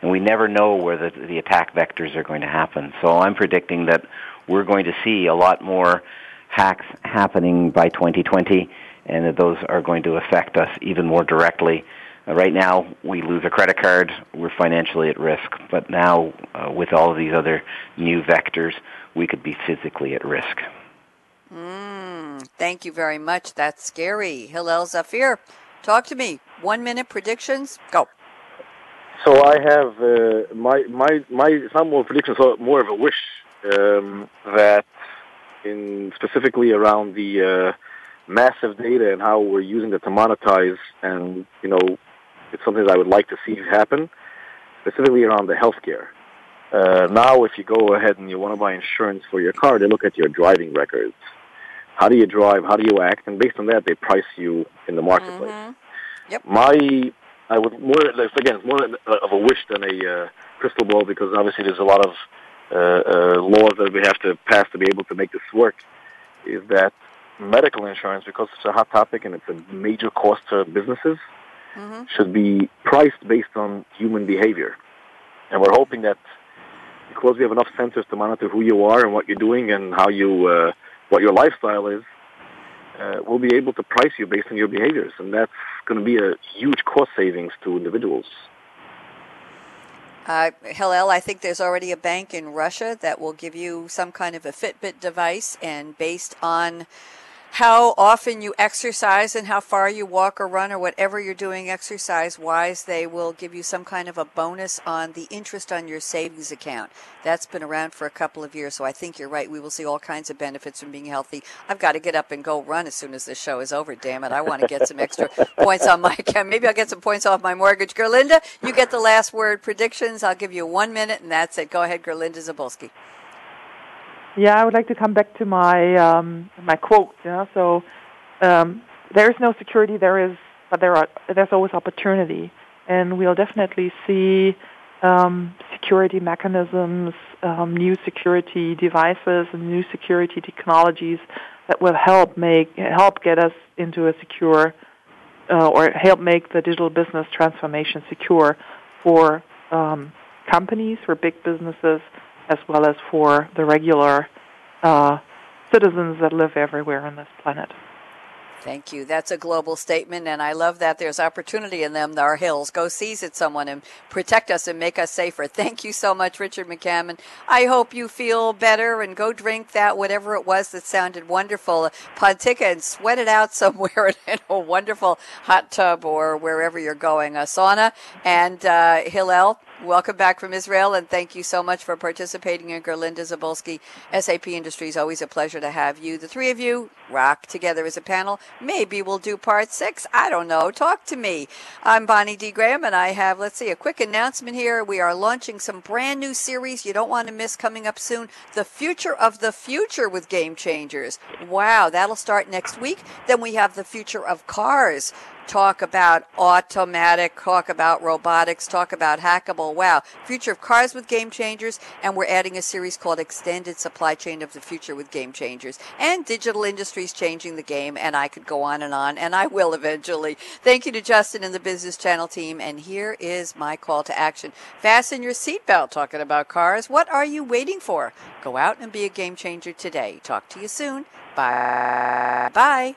And we never know where the, the attack vectors are going to happen. So I'm predicting that we're going to see a lot more hacks happening by 2020 and that those are going to affect us even more directly uh, right now, we lose a credit card, we're financially at risk. But now, uh, with all of these other new vectors, we could be physically at risk. Mm, thank you very much. That's scary. Hillel Zafir, talk to me. One minute predictions. Go. So I have uh, my my my it's not more predictions, so more of a wish um, that in specifically around the uh, massive data and how we're using it to monetize and you know it's something that I would like to see happen, specifically around the healthcare. Uh, now, if you go ahead and you want to buy insurance for your car, they look at your driving records. How do you drive? How do you act? And based on that, they price you in the marketplace. Mm-hmm. Yep. My, I would more again, more of a wish than a uh, crystal ball because obviously there's a lot of uh, uh, laws that we have to pass to be able to make this work. Is that medical insurance because it's a hot topic and it's a major cost to businesses? mm-hmm. should be priced based on human behavior. And we're hoping that because we have enough sensors to monitor who you are and what you're doing and how you, uh, what your lifestyle is, uh, we'll be able to price you based on your behaviors. And that's going to be a huge cost savings to individuals. Uh, Hillel, I think there's already a bank in Russia that will give you some kind of a Fitbit device, and based on how often you exercise and how far you walk or run or whatever you're doing exercise wise, they will give you some kind of a bonus on the interest on your savings account. That's been around for a couple of years, so I think you're right. We will see all kinds of benefits from being healthy. I've got to get up and go run as soon as this show is over, damn it. I want to get some extra (laughs) points on my account. Maybe I'll get some points off my mortgage. Gerlinde, you get the last word predictions. I'll give you one minute, and that's it. Go ahead, Gerlinde Zibulski. Yeah, I would like to come back to my um, my quote. Know, so um, there is no security. There is, but there are. There's always opportunity, and we'll definitely see um, security mechanisms, um, new security devices, and new security technologies that will help make help get us into a secure uh, or help make the digital business transformation secure for um, companies, for big businesses, as well as for the regular uh, citizens that live everywhere on this planet. Thank you. That's a global statement, and I love that there's opportunity in them. Are hills. Go seize it, someone, and protect us and make us safer. Thank you so much, Richard McCammon. I hope you feel better and go drink that, whatever it was that sounded wonderful, Pontikka, and sweat it out (laughs) somewhere in a wonderful hot tub or wherever you're going, a sauna. And uh, Hillel, Welcome back from Israel, and thank you so much for participating in Gerlinde Zibulski. SAP Industries. Always a pleasure to have you. The three of you rock together as a panel. Maybe we'll do part six. I don't know. Talk to me. I'm Bonnie D. Graham, and I have, let's see, a quick announcement here. We are launching some brand new series you don't want to miss coming up soon. The Future of the Future with Game Changers. Wow, that'll start next week. Then we have The Future of Cars talk about automatic, talk about robotics, talk about hackable. Wow. Future of cars with game changers. And we're adding a series called Extended Supply Chain of the Future with Game Changers. And digital industries changing the game. And I could go on and on, and I will eventually. Thank you to Justin and the Business Channel team. And here is my call to action. Fasten your seatbelt talking about cars. What are you waiting for? Go out and be a game changer today. Talk to you soon. Bye. Bye.